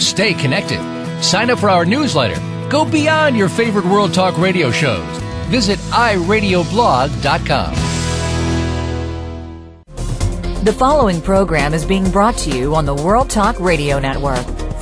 Stay connected. Sign up for our newsletter. Go beyond your favorite World Talk radio shows. Visit iradioblog.com. The following program is being brought to you on the World Talk Radio Network.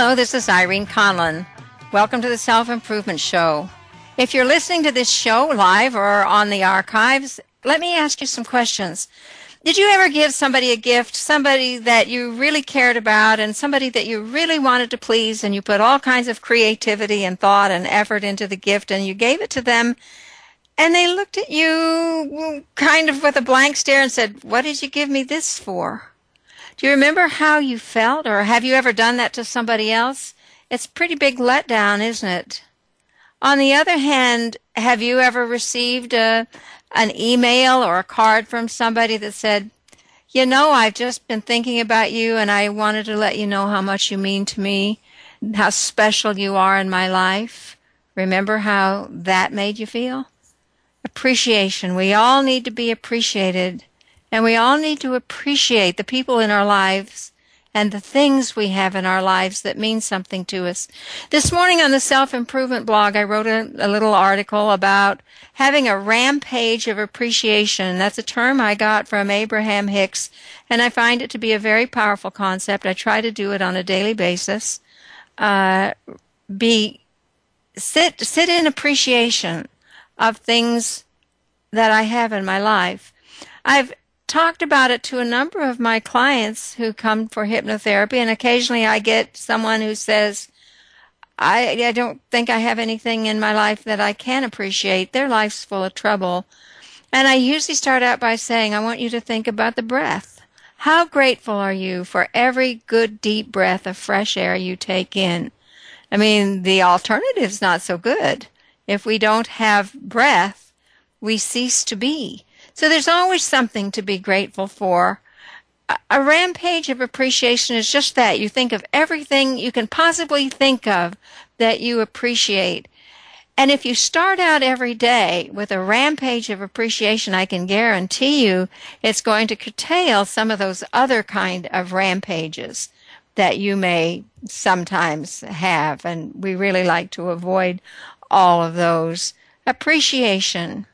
Hello, this is Irene Conlon. Welcome to the Self Improvement Show. If you're listening to this show live or on the archives, let me ask you some questions. Did you ever give somebody a gift, somebody that you really cared about, and somebody that you really wanted to please, and you put all kinds of creativity and thought and effort into the gift, and you gave it to them, and they looked at you kind of with a blank stare and said, What did you give me this for? Do you remember how you felt, or have you ever done that to somebody else? It's pretty big letdown, isn't it? On the other hand, have you ever received a, an email or a card from somebody that said, You know, I've just been thinking about you and I wanted to let you know how much you mean to me, how special you are in my life? Remember how that made you feel? Appreciation. We all need to be appreciated. And we all need to appreciate the people in our lives and the things we have in our lives that mean something to us. This morning on the self improvement blog, I wrote a, a, little article about having a rampage of appreciation. That's a term I got from Abraham Hicks, and I find it to be a very powerful concept. I try to do it on a daily basis. Uh, be sit sit in appreciation of things that I have in my life. I've talked about it to a number of my clients who come for hypnotherapy, and occasionally I get someone who says, I, I don't think I have anything in my life that I can appreciate. Their life's full of trouble. And I usually start out by saying, I want you to think about the breath. How grateful are you for every good deep breath of fresh air you take in? I mean, the alternative's not so good. If we don't have breath, we cease to be. So there's always something to be grateful for. A, rampage of appreciation is just that. You think of everything you can possibly think of that you appreciate. And if you start out every day with a rampage of appreciation, I can guarantee you it's going to curtail some of those other kind of rampages that you may sometimes have. And we really like to avoid all of those. Appreciation.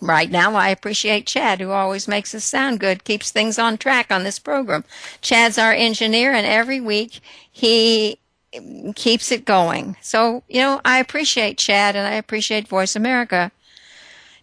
Right now, I appreciate Chad, who always makes us sound good, keeps things on track on this program. Chad's our engineer, and every week he keeps it going. So, you know, I appreciate Chad and I appreciate Voice America.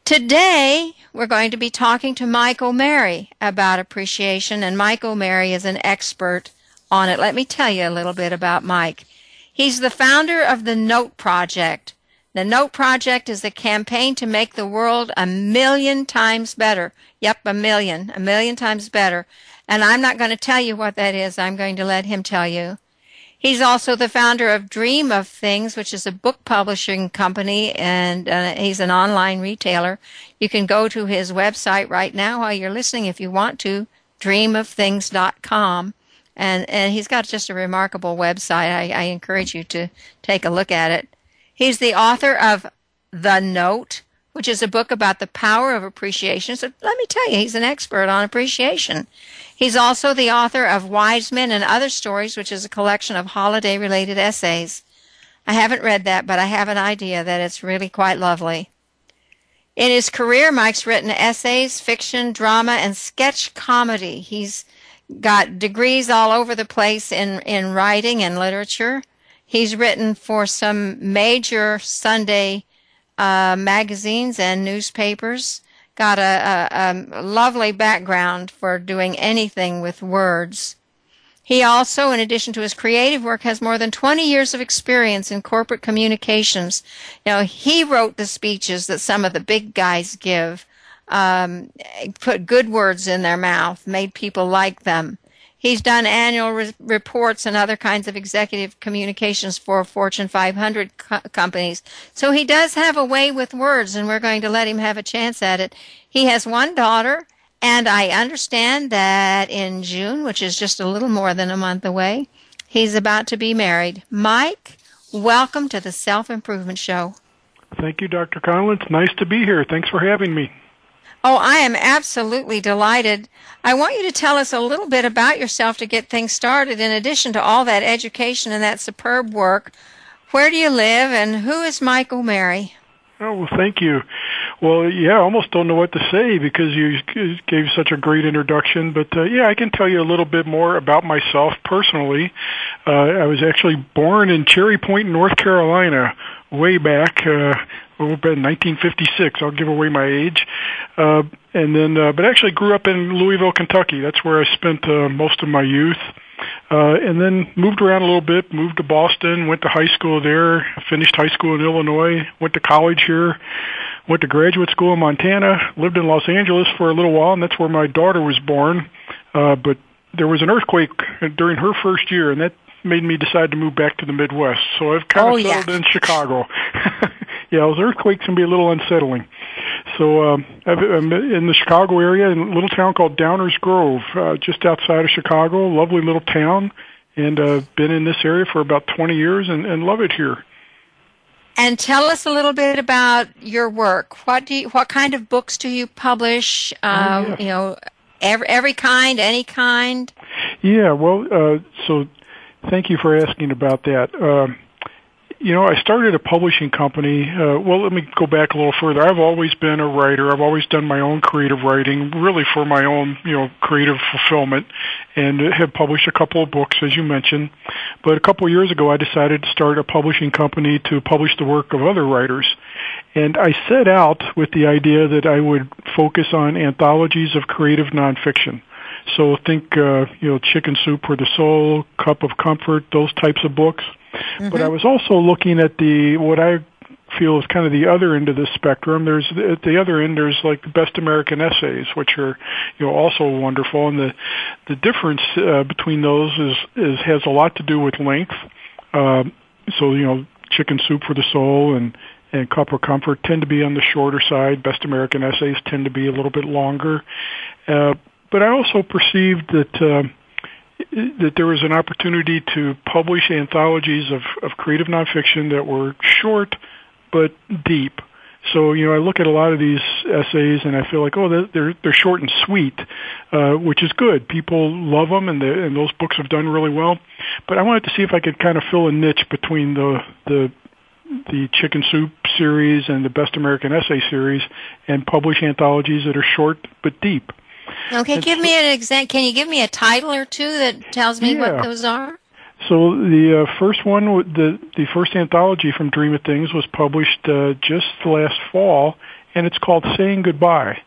Today, we're going to be talking to Mike O'Mary about appreciation, and Mike O'Mary is an expert on it. Let me tell you a little bit about Mike. He's the founder of the Note Project. The Note Project is a campaign to make the world a million times better. Yep, a million, a million times better. And I'm not going to tell you what that is. I'm going to let him tell you. He's also the founder of Dream of Things, which is a book publishing company, and uh, he's an online retailer. You can go to his website right now while you're listening if you want to, dreamofthings.com. And, and he's got just a remarkable website. I, I encourage you to take a look at it. He's the author of The Note, which is a book about the power of appreciation. So let me tell you, he's an expert on appreciation. He's also the author of Wise Men and Other Stories, which is a collection of holiday related essays. I haven't read that, but I have an idea that it's really quite lovely. In his career, Mike's written essays, fiction, drama, and sketch comedy. He's got degrees all over the place in, in writing and literature. He's written for some major Sunday uh, magazines and newspapers. Got a, a, a lovely background for doing anything with words. He also, in addition to his creative work, has more than 20 years of experience in corporate communications. You know, he wrote the speeches that some of the big guys give, um, put good words in their mouth, made people like them. He's done annual re- reports and other kinds of executive communications for Fortune 500 co- companies. So he does have a way with words, and we're going to let him have a chance at it. He has one daughter and I understand that in June, which is just a little more than a month away, he's about to be married. Mike, welcome to the Self Improvement Show. Thank you, Dr. Conlon. It's nice to be here. Thanks for having me. Oh, I am absolutely delighted. I want you to tell us a little bit about yourself to get things started. In addition to all that education and that superb work, where do you live and who is Michael O'Mary? Oh, well, thank you. Well, yeah, I almost don't know what to say because you gave such a great introduction. But uh, yeah, I can tell you a little bit more about myself personally. Uh, I was actually born in Cherry Point, North Carolina, way back. Uh, well, 1956. I'll give away my age. Uh, and then, uh, but actually grew up in Louisville, Kentucky. That's where I spent uh, most of my youth. Uh, and then moved around a little bit, moved to Boston, went to high school there, finished high school in Illinois, went to college here, went to graduate school in Montana, lived in Los Angeles for a little while, and that's where my daughter was born. Uh, but there was an earthquake during her first year, and that made me decide to move back to the Midwest. So I've kind Oh, of yeah. settled in Chicago. yeah, those earthquakes can be a little unsettling. So um, I'm in the Chicago area, in a little town called Downers Grove, uh, just outside of Chicago. Lovely little town, and uh, been in this area for about 20 years, and, and love it here. And tell us a little bit about your work. What do you, what kind of books do you publish? Uh, Oh, yeah. You know, every every kind, any kind. Yeah, well, uh, so thank you for asking about that. Um, you know, I started a publishing company. Uh, well, let me go back a little further. I've always been a writer. I've always done my own creative writing, really for my own, you know, creative fulfillment, and have published a couple of books, as you mentioned. But a couple of years ago, I decided to start a publishing company to publish the work of other writers. And I set out with the idea that I would focus on anthologies of creative nonfiction. So think, uh, you know, Chicken Soup for the Soul, Cup of Comfort, those types of books. But I was also looking at the what I feel is kind of the other end of the spectrum. There's at the other end there's like the best American essays, which are you know also wonderful, and the the difference uh, between those is is has a lot to do with length. Um, so you know, Chicken Soup for the Soul and and Cup of Comfort tend to be on the shorter side. Best American essays tend to be a little bit longer. Uh, but I also perceived that. Uh, that there was an opportunity to publish anthologies of, of creative nonfiction that were short but deep. So you know, I look at a lot of these essays and I feel like, oh, they're they're, short and sweet, uh, which is good. People love them, and the, and those books have done really well. But I wanted to see if I could kind of fill a niche between the the the Chicken Soup series and the Best American Essay series, and publish anthologies that are short but deep. Okay, give me an example. Can you give me a title or two that tells me Yeah. what those are? So the uh, first one, the the first anthology from Dream of Things was published uh, just last fall, and it's called Saying Goodbye.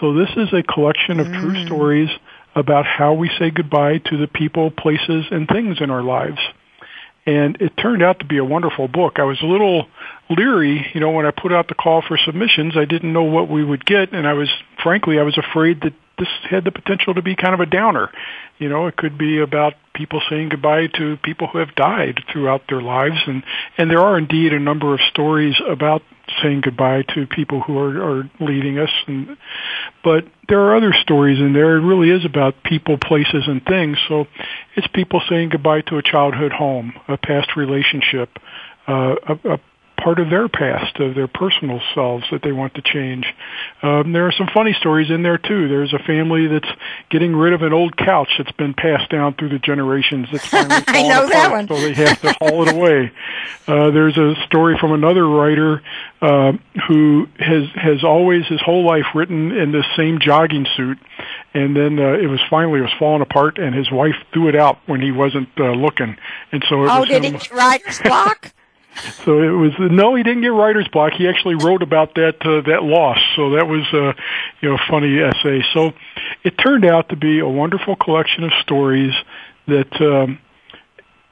So this is a collection of true stories about how we say goodbye to the people, places, and things in our lives. And it turned out to be a wonderful book. I was a little leery, you know, when I put out the call for submissions. I didn't know what we would get, and I was, frankly, I was afraid that this had the potential to be kind of a downer. You know, it could be about people saying goodbye to people who have died throughout their lives, and and there are indeed a number of stories about saying goodbye to people who are, are leaving us, and but there are other stories in there. It really is about people, places, and things. So it's people saying goodbye to a childhood home, a past relationship, uh, a, a part of their past, of their personal selves that they want to change. Um, there are some funny stories in there too. There's a family that's getting rid of an old couch that's been passed down through the generations. That's finally I know that apart, one. so they have to haul it away. Uh, there's a story from another writer uh, who has has always his whole life written in this same jogging suit, and then uh, it was finally it was falling apart, and his wife threw it out when he wasn't uh, looking, and so it Oh, was did he him- get writer's block? so it was no, he didn't get writer's block. He actually wrote about that uh, that loss. So that was uh, you know funny essay. So it turned out to be a wonderful collection of stories that um,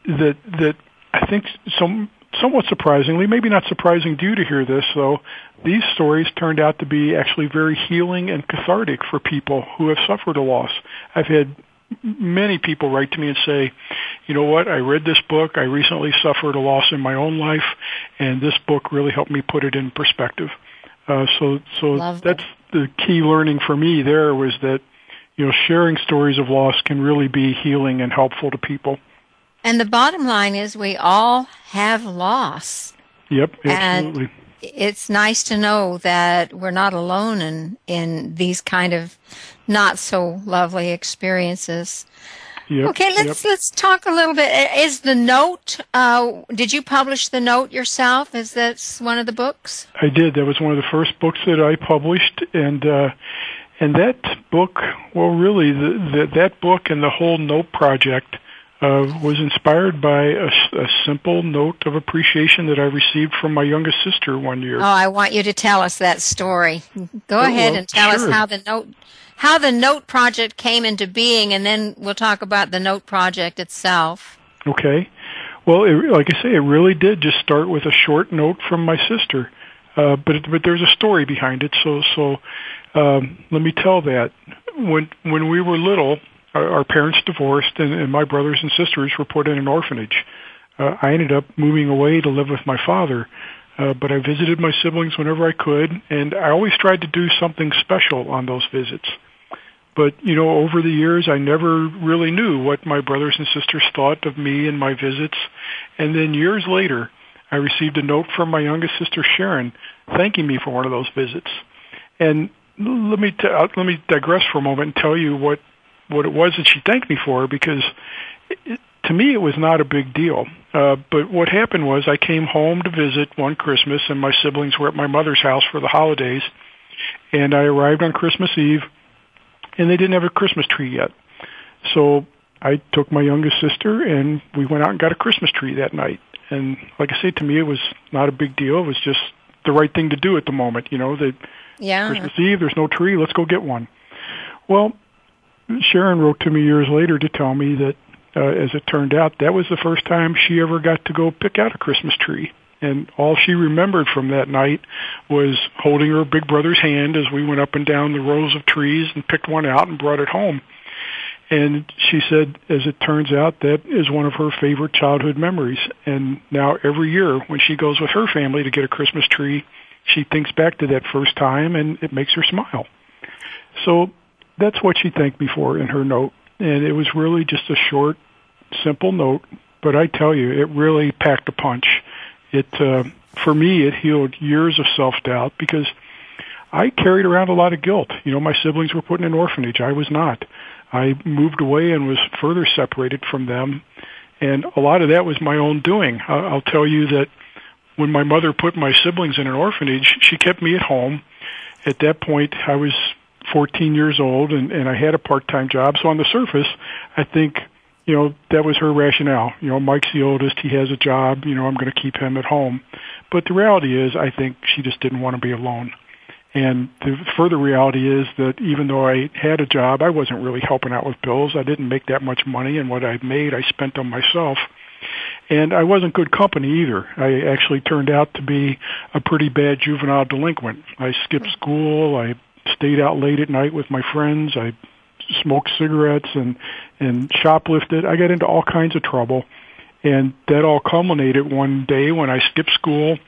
that that I think some somewhat surprisingly, maybe not surprising to you to hear this though. These stories turned out to be actually very healing and cathartic for people who have suffered a loss. I've had many people write to me and say, you know what, I read this book, I recently suffered a loss in my own life, and this book really helped me put it in perspective. Uh, so, so Love that's the key learning for me there was that, you know, sharing stories of loss can really be healing and helpful to people. And the bottom line is we all have loss. Yep, And- absolutely. It's nice to know that we're not alone in, in these kind of not so lovely experiences. Yep, Okay, let's let's talk a little bit. Is the note? Uh, did you publish the note yourself? Is that one of the books? I did. That was one of the first books that I published, and uh, and that book, well, really, the, the, that book and the whole Note project uh, was inspired by a simple note of appreciation that I received from my youngest sister one year. Oh, I want you to tell us that story. Go Oh, ahead well, and tell sure. us how the note how the note project came into being, and then we'll talk about the note project itself. Okay. Well, it, like I say, it really did just start with a short note from my sister, uh, but it, but there's a story behind it. So so um, let me tell that. When when we were little, our, our parents divorced, and, and my brothers and sisters were put in an orphanage. Uh, I ended up moving away to live with my father, uh, but I visited my siblings whenever I could, and I always tried to do something special on those visits but you know over the years i never really knew what my brothers and sisters thought of me and my visits. And then years later i received a note from my youngest sister sharon thanking me for one of those visits. And let me t- uh, let me digress for a moment and tell you what what it was that she thanked me for because it, to me it was not a big deal. Uh, but what happened was i came home to visit one christmas and my siblings were at my mother's house for the holidays. And i arrived on christmas eve and they didn't have a Christmas tree yet. So I took my youngest sister and we went out and got a Christmas tree that night. And like I say, to me, it was not a big deal. It was just the right thing to do at the moment. You know, that Yeah. Christmas Eve, there's no tree, let's go get one. Well, Sharon wrote to me years later to tell me that, uh, as it turned out, that was the first time she ever got to go pick out a Christmas tree. And all she remembered from that night was holding her big brother's hand as we went up and down the rows of trees and picked one out and brought it home. And she said, as it turns out, that is one of her favorite childhood memories. And now every year when she goes with her family to get a Christmas tree, she thinks back to that first time and it makes her smile. So that's what she thanked me for in her note. And it was really just a short, simple note. But I tell you, it really packed a punch. It, uh, for me, it healed years of self-doubt because I carried around a lot of guilt. You know, my siblings were put in an orphanage. I was not. I moved away and was further separated from them. And a lot of that was my own doing. I'll tell you that when my mother put my siblings in an orphanage, she kept me at home. At that point, I was 14 years old and, and I had a part-time job. So on the surface, I think, you know, that was her rationale. You know, Mike's the oldest. He has a job. You know, I'm going to keep him at home. But the reality is, I think she just didn't want to be alone. And the further reality is that even though I had a job, I wasn't really helping out with bills. I didn't make that much money, and what I made, I spent on myself. And I wasn't good company either. I actually turned out to be a pretty bad juvenile delinquent. I skipped hmm. school. I stayed out late at night with my friends. I smoked cigarettes and and shoplifted. I got into all kinds of trouble, and that all culminated one day when I skipped school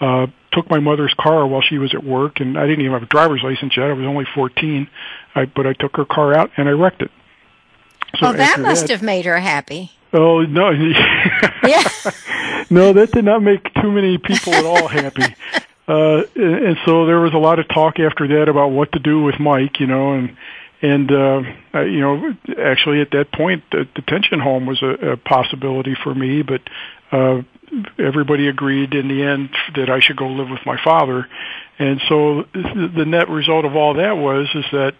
uh, took my mother's car while she was at work, and I didn't even have a driver's license yet. I was only 14, I, but I took her car out and I wrecked it. So well, that must have made her happy. Oh no, Yeah. no, that did not make too many people at all happy. Uh, and so there was a lot of talk after that about what to do with Mike, you know, and and uh, you know, actually at that point, the detention home was a, a possibility for me, but uh, everybody agreed in the end that I should go live with my father. And so the net result of all that was is that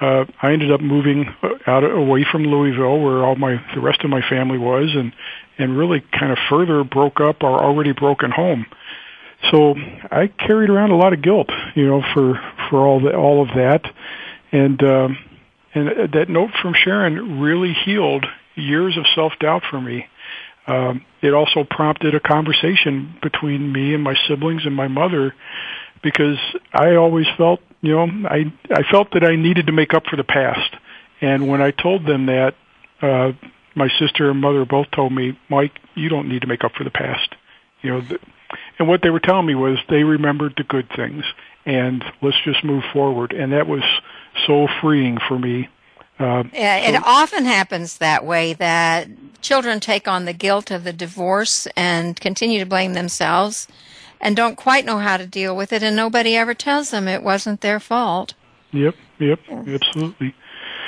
uh, I ended up moving out away from Louisville, where all my the rest of my family was, and and really kind of further broke up our already broken home. So I carried around a lot of guilt, you know, for for all the all of that, and uh, and that note from Sharon really healed years of self doubt for me. Um, it also prompted a conversation between me and my siblings and my mother because I always felt, you know, I I felt that I needed to make up for the past. And when I told them that, uh, my sister and mother both told me, Mike, you don't need to make up for the past. You know, the, and what they were telling me was they remembered the good things, and let's just move forward. And that was so freeing for me. Uh, yeah, it so, often happens that way that children take on the guilt of the divorce and continue to blame themselves and don't quite know how to deal with it, and nobody ever tells them it wasn't their fault. Yep, yep, absolutely.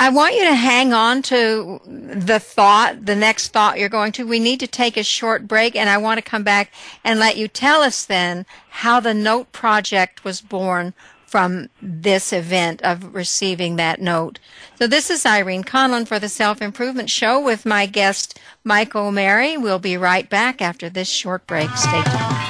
I want you to hang on to the thought, the next thought you're going to. We need to take a short break, and I want to come back and let you tell us then how the Note Project was born from this event of receiving that note. So this is Irene Conlon for the Self Improvement Show with my guest, Michael O'Mary. We'll be right back after this short break. Stay tuned.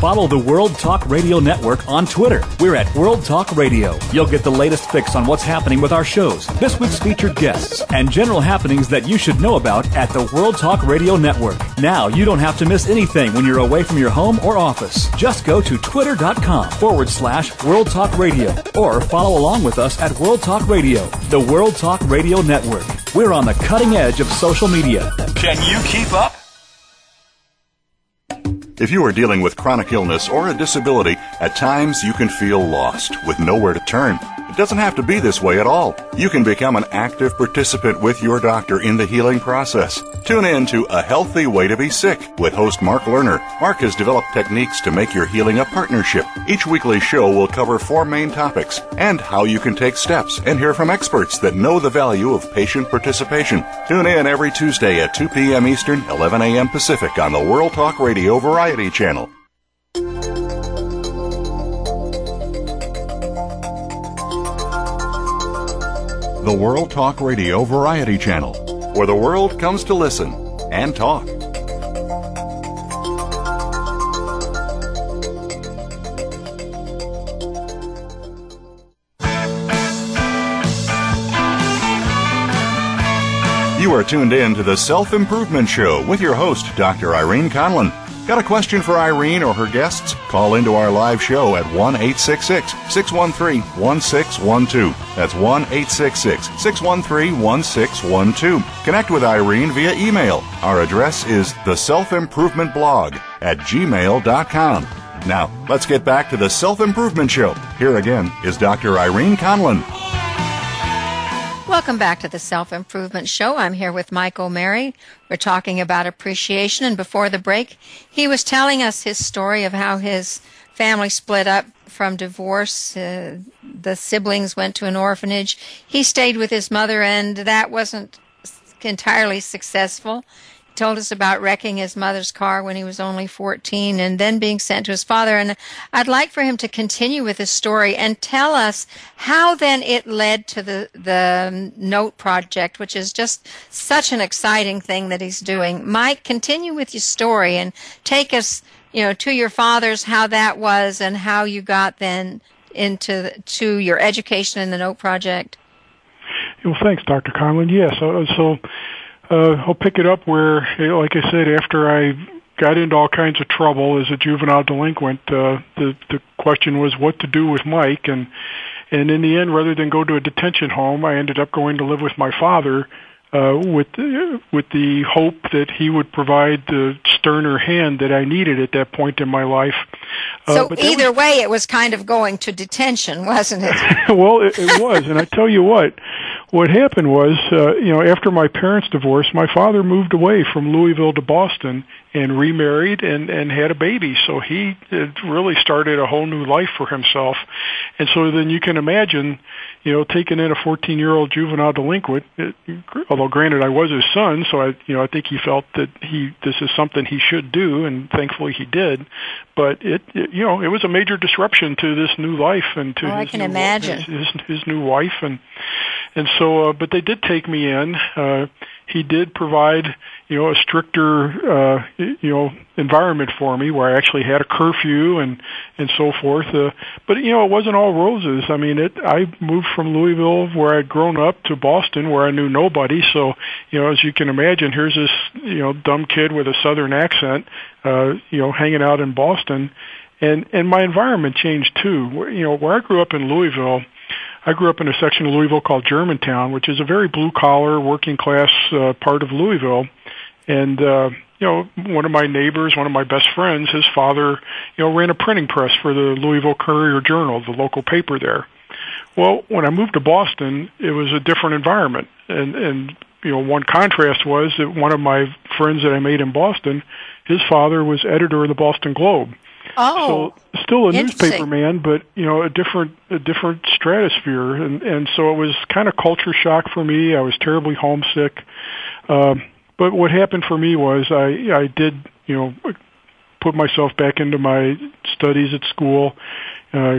Follow the World Talk Radio Network on Twitter. We're at World Talk Radio. You'll get the latest fix on what's happening with our shows, this week's featured guests, and general happenings that you should know about at the World Talk Radio Network. Now you don't have to miss anything when you're away from your home or office. Just go to twitter.com forward slash World Talk Radio or follow along with us at World Talk Radio, the World Talk Radio Network. We're on the cutting edge of social media. Can you keep up? If you are dealing with chronic illness or a disability, at times you can feel lost with nowhere to turn. It doesn't have to be this way at all. You can become an active participant with your doctor in the healing process. Tune in to A Healthy Way to Be Sick with host Mark Lerner. Mark has developed techniques to make your healing a partnership. Each weekly show will cover four main topics and how you can take steps and hear from experts that know the value of patient participation. Tune in every Tuesday at 2 p.m. Eastern, 11 a.m. Pacific on the World Talk Radio Variety Channel. The World Talk Radio Variety Channel, where the world comes to listen and talk. You are tuned in to the Self Improvement Show with your host, Dr. Irene Conlon. Got a question for Irene or her guests? Call into our live show at 1 866 613 1612. That's 1 866 613 1612. Connect with Irene via email. Our address is the self improvement blog at gmail.com. Now, let's get back to the Self Improvement Show. Here again is Dr. Irene Conlon. Welcome back to the Self Improvement Show. I'm here with Mike O'Mary. We're talking about appreciation, and before the break, he was telling us his story of how his family split up from divorce. Uh, the siblings went to an orphanage. He stayed with his mother, and that wasn't entirely successful told us about wrecking his mother's car when he was only 14 and then being sent to his father. And I'd like for him to continue with his story and tell us how then it led to the, the note project, which is just such an exciting thing that he's doing. Mike, continue with your story and take us, you know, to your father's, how that was and how you got then into to your education in the note project. Well, thanks, Dr. Conlon. Yes, so, so uh, I'll pick it up where, like I said, after I got into all kinds of trouble as a juvenile delinquent, uh, the the question was what to do with Mike, and And in the end, rather than go to a detention home, I ended up going to live with my father uh, with with the hope that he would provide the sterner hand that I needed at that point in my life. Uh, So either way, it was kind of going to detention, wasn't it? well, it, it was, and I tell you what, what happened was, uh, you know, after my parents divorced, my father moved away from Louisville to Boston and remarried and and had a baby. So he had really started a whole new life for himself, and so then you can imagine, you know, taking in a 14 year old juvenile delinquent. It, although granted, I was his son, so I, you know, I think he felt that he this is something he should do, and thankfully he did. But it, it you know, it was a major disruption to this new life and to Oh, I his can new, imagine. his, his his new wife and and so uh, but they did take me in uh he did provide you know a stricter uh you know environment for me where I actually had a curfew and and so forth uh, but you know it wasn't all roses. I mean it I moved from Louisville where I'd grown up to Boston where I knew nobody. So you know as you can imagine here's this you know dumb kid with a southern accent uh you know hanging out in Boston. And and my environment changed too. You know where I grew up in Louisville I grew up in a section of Louisville called Germantown, which is a very blue collar, working class uh, part of Louisville. And uh, you know, one of my neighbors, one of my best friends, his father, you know, ran a printing press for the Louisville Courier Journal, the local paper there. Well, when I moved to Boston, it was a different environment, and and you know, one contrast was that one of my friends that I made in Boston, his father was editor of the Boston Globe. Oh, So still a newspaper man, but you know, a different a different stratosphere, and and so it was kind of culture shock for me. I was terribly homesick. Um, but what happened for me was I I did you know put myself back into my studies at school. Uh,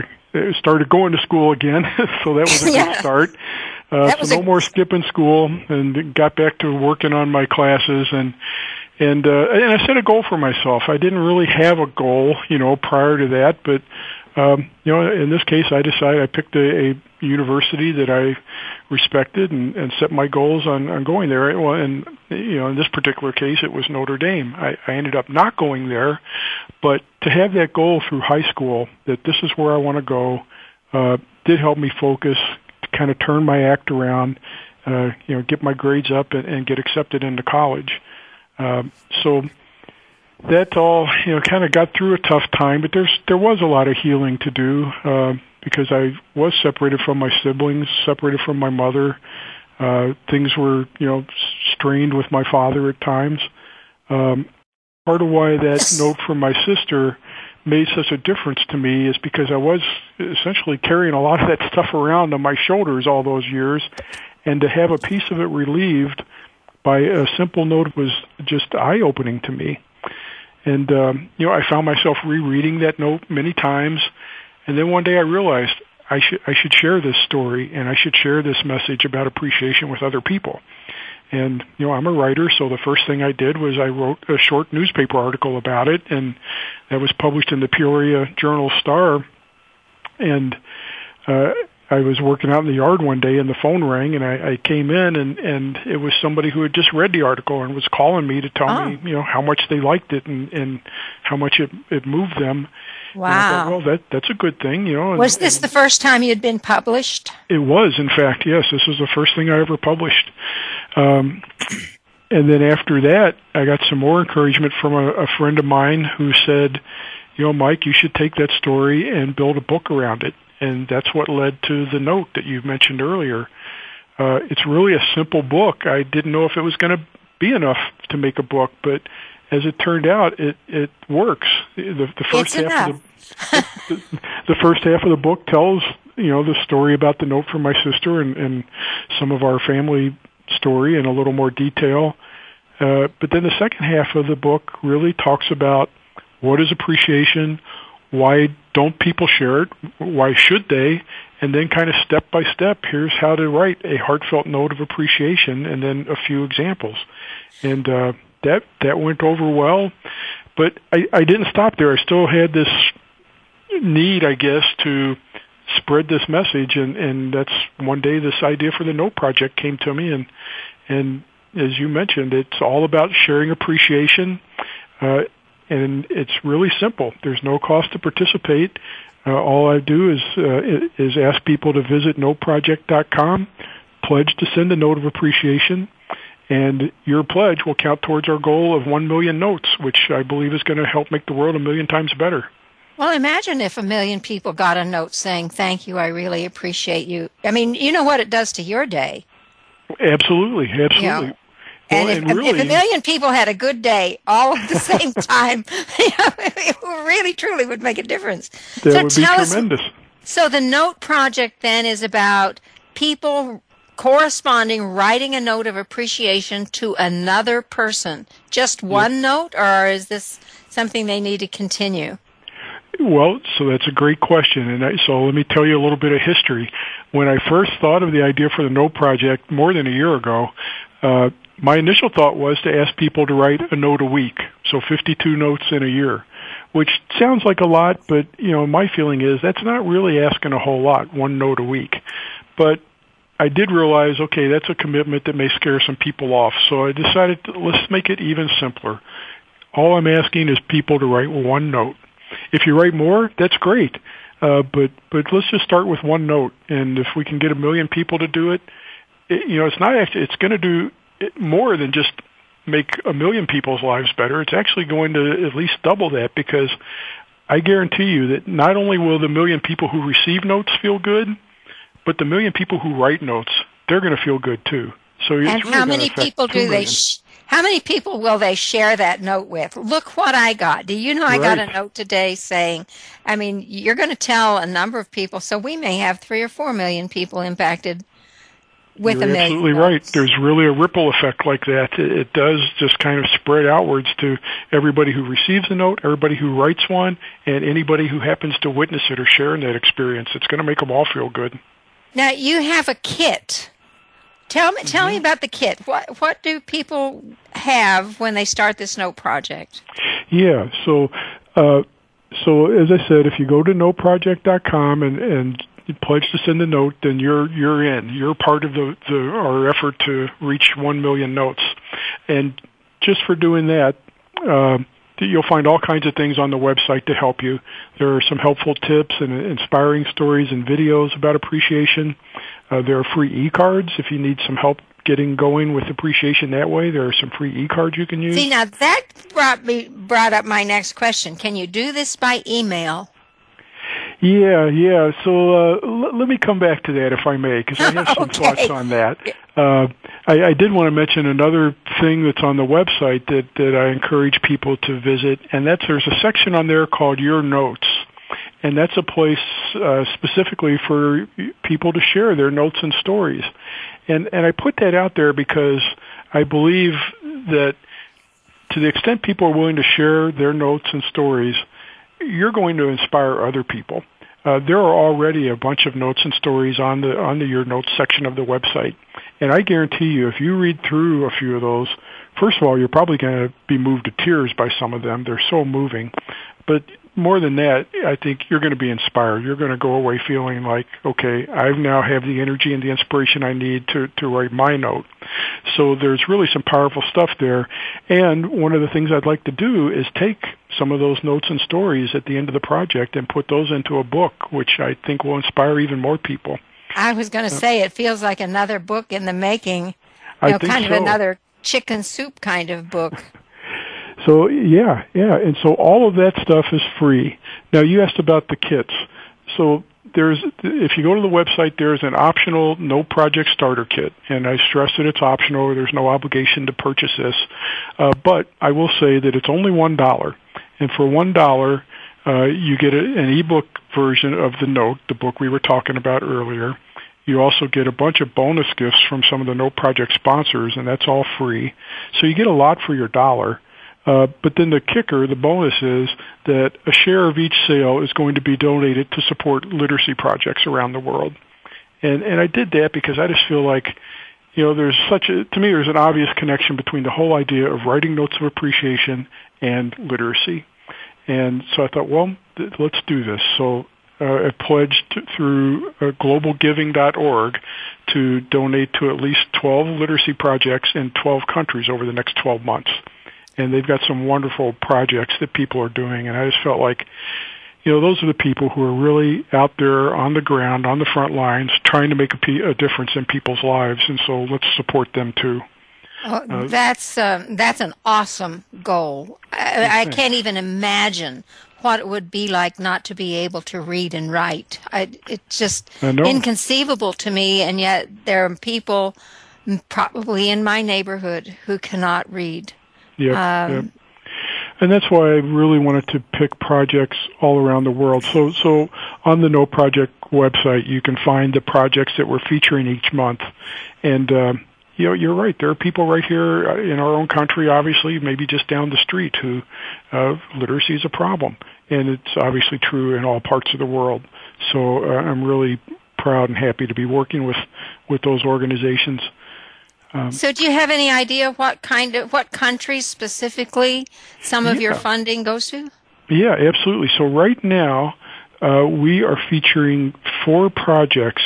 started going to school again, so that was a Yeah. good start. Uh, so no a- more skipping school, and got back to working on my classes and and uh, and I set a goal for myself. I didn't really have a goal, you know, prior to that, but um, you know, in this case, I decided I picked a, a university that I respected and, and set my goals on, on going there. Well, and you know, in this particular case, it was Notre Dame. I, I ended up not going there, but to have that goal through high school, that this is where I want to go, uh, did help me focus, to kind of turn my act around, uh, you know, get my grades up and, and get accepted into college. Um, so that all you know kind of got through a tough time, but there's there was a lot of healing to do uh, because I was separated from my siblings, separated from my mother. Uh, things were you know strained with my father at times. Um, part of why that note from my sister made such a difference to me is because I was essentially carrying a lot of that stuff around on my shoulders all those years, and to have a piece of it relieved by a simple note was just eye opening to me. And um, you know, I found myself rereading that note many times, and then one day I realized I should I should share this story and I should share this message about appreciation with other people. And you know, I'm a writer, so the first thing I did was I wrote a short newspaper article about it, and that was published in the Peoria Journal Star. And uh, I was working out in the yard one day, and the phone rang, and I, I came in, and and it was somebody who had just read the article and was calling me to tell Oh. me, you know, how much they liked it and and how much it it moved them. Wow. thought, well, that that's a good thing, you know. and- Was this the first time you'd been published? it was, in fact, yes. This was the first thing I ever published. Um, and then after that, I got some more encouragement from a, a friend of mine who said, you know, Mike, you should take that story and build a book around it. And that's what led to the note that you mentioned earlier. Uh, it's really a simple book. I didn't know if it was going to be enough to make a book, but as it turned out, it it works. The, the first It's half of the the first half of the book tells you know the story about the note from my sister and, and some of our family story in a little more detail. Uh, but then the second half of the book really talks about what is appreciation, why don't people share it, why should they, and then kind of step by step, here's how to write a heartfelt note of appreciation, and then a few examples. And uh, that that went over well, but I, I didn't stop there. I still had this need, I guess, to spread this message, and and that's one day this idea for the Note Project came to me, and and as you mentioned, it's all about sharing appreciation, uh, and it's really simple. There's no cost to participate. Uh, all I do is uh, is ask people to visit noteproject.com, pledge to send a note of appreciation, and your pledge will count towards our goal of 1 million notes, which I believe is going to help make the world a million times better. Well, imagine if a million people got a note saying, Thank you, I really appreciate you. I mean, you know what it does to your day. Absolutely, absolutely. And if, and if a million people had a good day all at the same time, you know, it really truly would make a difference. that so would be tell us, tremendous. so the note project then is about people corresponding, writing a note of appreciation to another person. Just one note, or is this something they need to continue? Well, so that's a great question, and I, so let me tell you a little bit of history. When I first thought of the idea for the Note Project more than a year ago, uh, my initial thought was to ask people to write a note a week, so 52 notes in a year, which sounds like a lot, but you know my feeling is that's not really asking a whole lot, one note a week. But I did realize, okay, that's a commitment that may scare some people off, so I decided to, let's make it even simpler. All I'm asking is people to write one note. If you write more, that's great. Uh, but but let's just start with one note, and if we can get a million people to do it, it you know, it's not actually it's going to do it more than just make a million people's lives better. It's actually going to at least double that because I guarantee you that not only will the million people who receive notes feel good, but the million people who write notes, they're going to feel good too. So it's and really how many people do they? Sh- how many people will they share that note with? Look what I got. Do you know I got a note today saying, I mean, you're going to tell a number of people, so we may have three or four million people impacted with You're a million. absolutely right. There's really a ripple effect like that. It, it does just kind of spread outwards to everybody who receives a note, everybody who writes one, and anybody who happens to witness it or share in that experience. It's going to make them all feel good. Now you have a kit. Tell me, tell Mm-hmm. me about the kit. What what do people have when they start this note project? Yeah. So, uh, so as I said, if you go to noteproject.com and and pledge to send a note, then you're you're in. You're part of the, the our effort to reach one million notes. And just for doing that, uh, you'll find all kinds of things on the website to help you. There are some helpful tips and inspiring stories and videos about appreciation. Uh, there are free e-cards if you need some help getting going with appreciation that way. There are some free e-cards you can use. See, now that brought me brought up my next question. Can you do this by email? Yeah, yeah. So uh, l- let me come back to that if I may, because I have some Okay. thoughts on that. Uh, I, I did want to mention another thing that's on the website that that I encourage people to visit, and that's there's a section on there called Your Notes, and that's a place uh, specifically for people to share their notes and stories, and and I put that out there because I believe that to the extent people are willing to share their notes and stories, you're going to inspire other people. Uh, there are already a bunch of notes and stories on the on the your notes section of the website, and I guarantee you, if you read through a few of those, first of all, you're probably going to be moved to tears by some of them. They're so moving, but more than that, I think you're going to be inspired. You're going to go away feeling like, okay, I now have the energy and the inspiration I need to to write my note. So there's really some powerful stuff there. And one of the things I'd like to do is take some of those notes and stories at the end of the project and put those into a book, which I think will inspire even more people. I was going to say it feels like another book in the making. You I know, think kind so. of another chicken soup kind of book. So yeah, yeah, and so all of that stuff is free. Now you asked about the kits. So there's if you go to the website, there's an optional Note Project starter kit, and I stress that it's optional. There's no obligation to purchase this, uh, but I will say that it's only one dollar, and for one dollar, uh, you get a, an ebook version of the note, the book we were talking about earlier. You also get a bunch of bonus gifts from some of the Note Project sponsors, and that's all free. So you get a lot for your dollar. Uh, but then the kicker, the bonus is that a share of each sale is going to be donated to support literacy projects around the world. And and I did that because I just feel like, you know, there's such a to me there's an obvious connection between the whole idea of writing notes of appreciation and literacy. And so I thought, well, th- let's do this. So uh, I pledged through uh, globalgiving.org to donate to at least 12 literacy projects in 12 countries over the next 12 months. And they've got some wonderful projects that people are doing. And I just felt like, you know, those are the people who are really out there on the ground, on the front lines, trying to make a, pe- a difference in people's lives, and so let's support them too. Oh, that's uh, that's an awesome goal. I, I can't even imagine what it would be like not to be able to read and write. I, it's just inconceivable to me, and yet there are people, probably in my neighborhood, who cannot read. Yep, Um, yep. And that's why I really wanted to pick projects all around the world. So, so on the Note Project website, you can find the projects that we're featuring each month. And, uh, you know, you're right. There are people right here uh, in our own country, obviously, maybe just down the street, who uh, literacy is a problem, and it's obviously true in all parts of the world. So, uh, I'm really proud and happy to be working with with those organizations. So, do you have any idea what kind of what countries specifically some of your funding goes to? Yeah, absolutely. So right now, uh, we are featuring four projects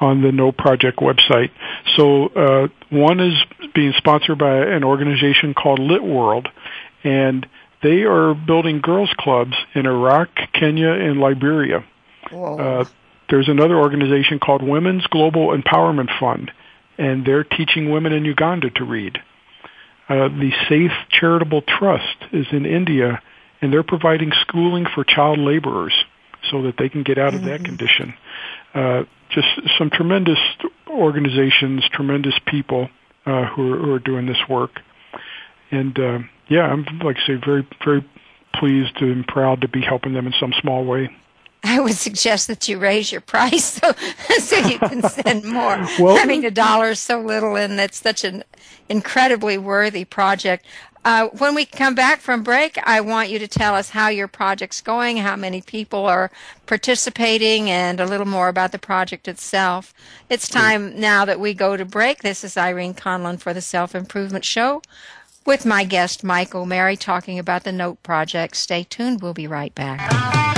on the Note Project website. So uh, one is being sponsored by an organization called LitWorld, and they are building girls clubs in Iraq, Kenya, and Liberia. Uh, there's another organization called Women's Global Empowerment Fund, and they're teaching women in Uganda to read. Uh, the Safe Charitable Trust is in India, and they're providing schooling for child laborers so that they can get out of that condition. Uh, just some tremendous organizations, tremendous people uh, who, are, who are doing this work. And uh, yeah, I'm like I say, very, very pleased and proud to be helping them in some small way. I would suggest that you raise your price so, so you can send more. Well- I mean, a dollar is so little, and that's such an incredibly worthy project. Uh, when we come back from break, I want you to tell us how your project's going, how many people are participating, and a little more about the project itself. It's time now that we go to break. This is Irene Conlon for the Self Improvement Show with my guest, Michael O'Mary, talking about the Note Project. Stay tuned. We'll be right back.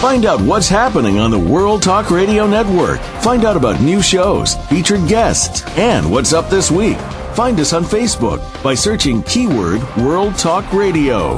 Find out what's happening on the World Talk Radio Network. Find out about new shows, featured guests, and what's up this week. Find us on Facebook by searching keyword World Talk Radio.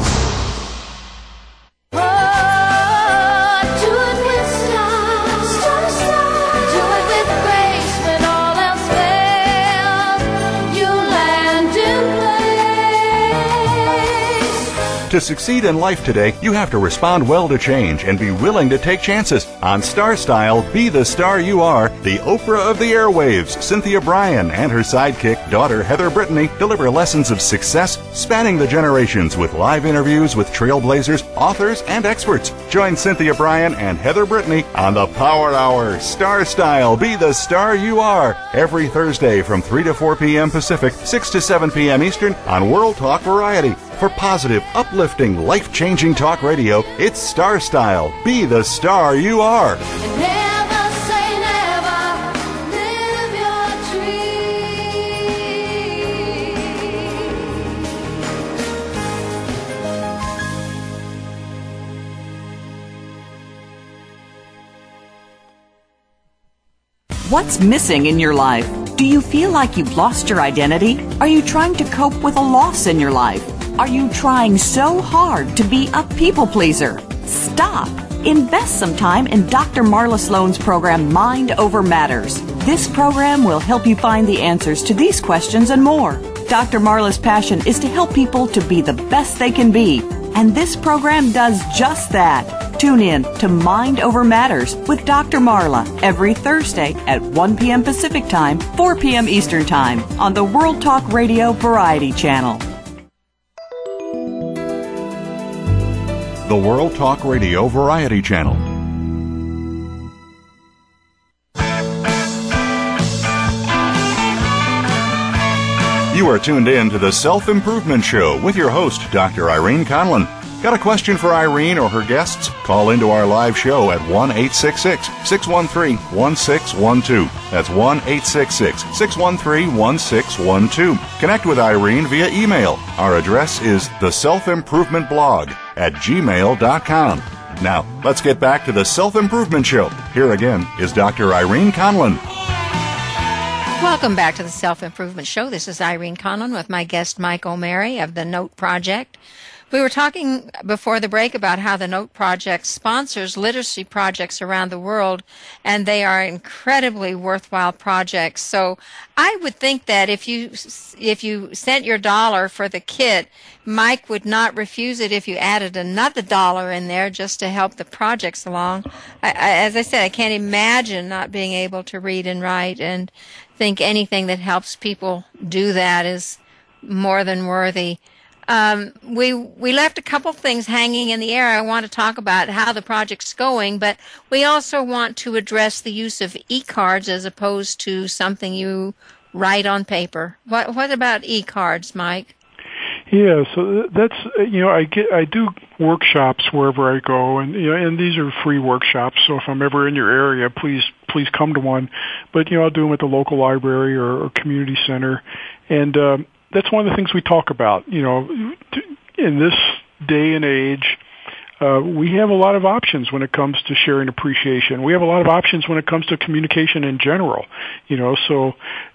To succeed in life today, you have to respond well to change and be willing to take chances. On Star Style, Be the Star You Are, the Oprah of the airwaves, Cynthia Brian, and her sidekick, daughter Heather Brittany, deliver lessons of success spanning the generations with live interviews with trailblazers, authors, and experts. Join Cynthia Brian and Heather Brittany on the Power Hour, Star Style, Be the Star You Are, every Thursday from 3 to 4 p.m. Pacific, 6 to 7 p.m. Eastern on World Talk Variety. For positive, uplifting, life changing talk radio, it's Star Style. Be the star you are. Never say never, live your What's missing in your life? Do you feel like you've lost your identity? Are you trying to cope with a loss in your life? Are you trying so hard to be a people pleaser? Stop. Invest some time in Dr. Marla Sloan's program Mind Over Matters. This program will help you find the answers to these questions and more. Dr. Marla's passion is to help people to be the best they can be. And this program does just that. Tune in to Mind Over Matters with Dr. Marla every Thursday at 1 p.m. Pacific Time, 4 p.m. Eastern Time on the World Talk Radio Variety Channel. The World Talk Radio Variety Channel. You are tuned in to the Self Improvement Show with your host, Dr. Irene Conlon. Got a question for Irene or her guests? Call into our live show at 1 866 613 1612. That's 1 866 613 1612. Connect with Irene via email. Our address is the self improvement blog at gmail.com. Now, let's get back to the Self Improvement Show. Here again is Dr. Irene Conlon. Welcome back to the Self Improvement Show. This is Irene Conlon with my guest Mike O'Mary of the Note Project. We were talking before the break about how the Note Project sponsors literacy projects around the world, and they are incredibly worthwhile projects. So I would think that if you if you sent your dollar for the kit, Mike would not refuse it if you added another dollar in there just to help the projects along. I, I, as I said, I can't imagine not being able to read and write, and think anything that helps people do that is more than worthy. Um, we we left a couple things hanging in the air. I want to talk about how the project's going, but we also want to address the use of e-cards as opposed to something you write on paper. What what about e-cards, Mike? Yeah, so that's you know I get I do workshops wherever I go, and you know and these are free workshops. So if I'm ever in your area, please please come to one. But you know I'll do them at the local library or, or community center, and um, that's one of the things we talk about. You know, in this day and age, uh, we have a lot of options when it comes to sharing appreciation. We have a lot of options when it comes to communication in general. You know, so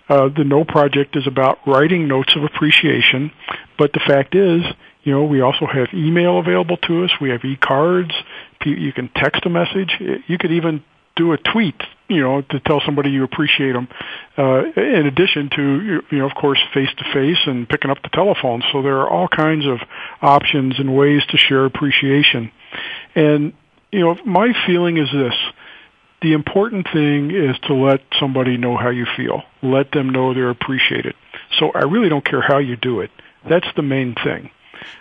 uh, the Note Project is about writing notes of appreciation, but the fact is, you know, we also have email available to us. We have e-cards. You can text a message. You could even do a tweet, you know, to tell somebody you appreciate them. Uh, in addition to, you know, of course, face to face and picking up the telephone. So there are all kinds of options and ways to share appreciation. And, you know, my feeling is this. The important thing is to let somebody know how you feel. Let them know they're appreciated. So I really don't care how you do it. That's the main thing.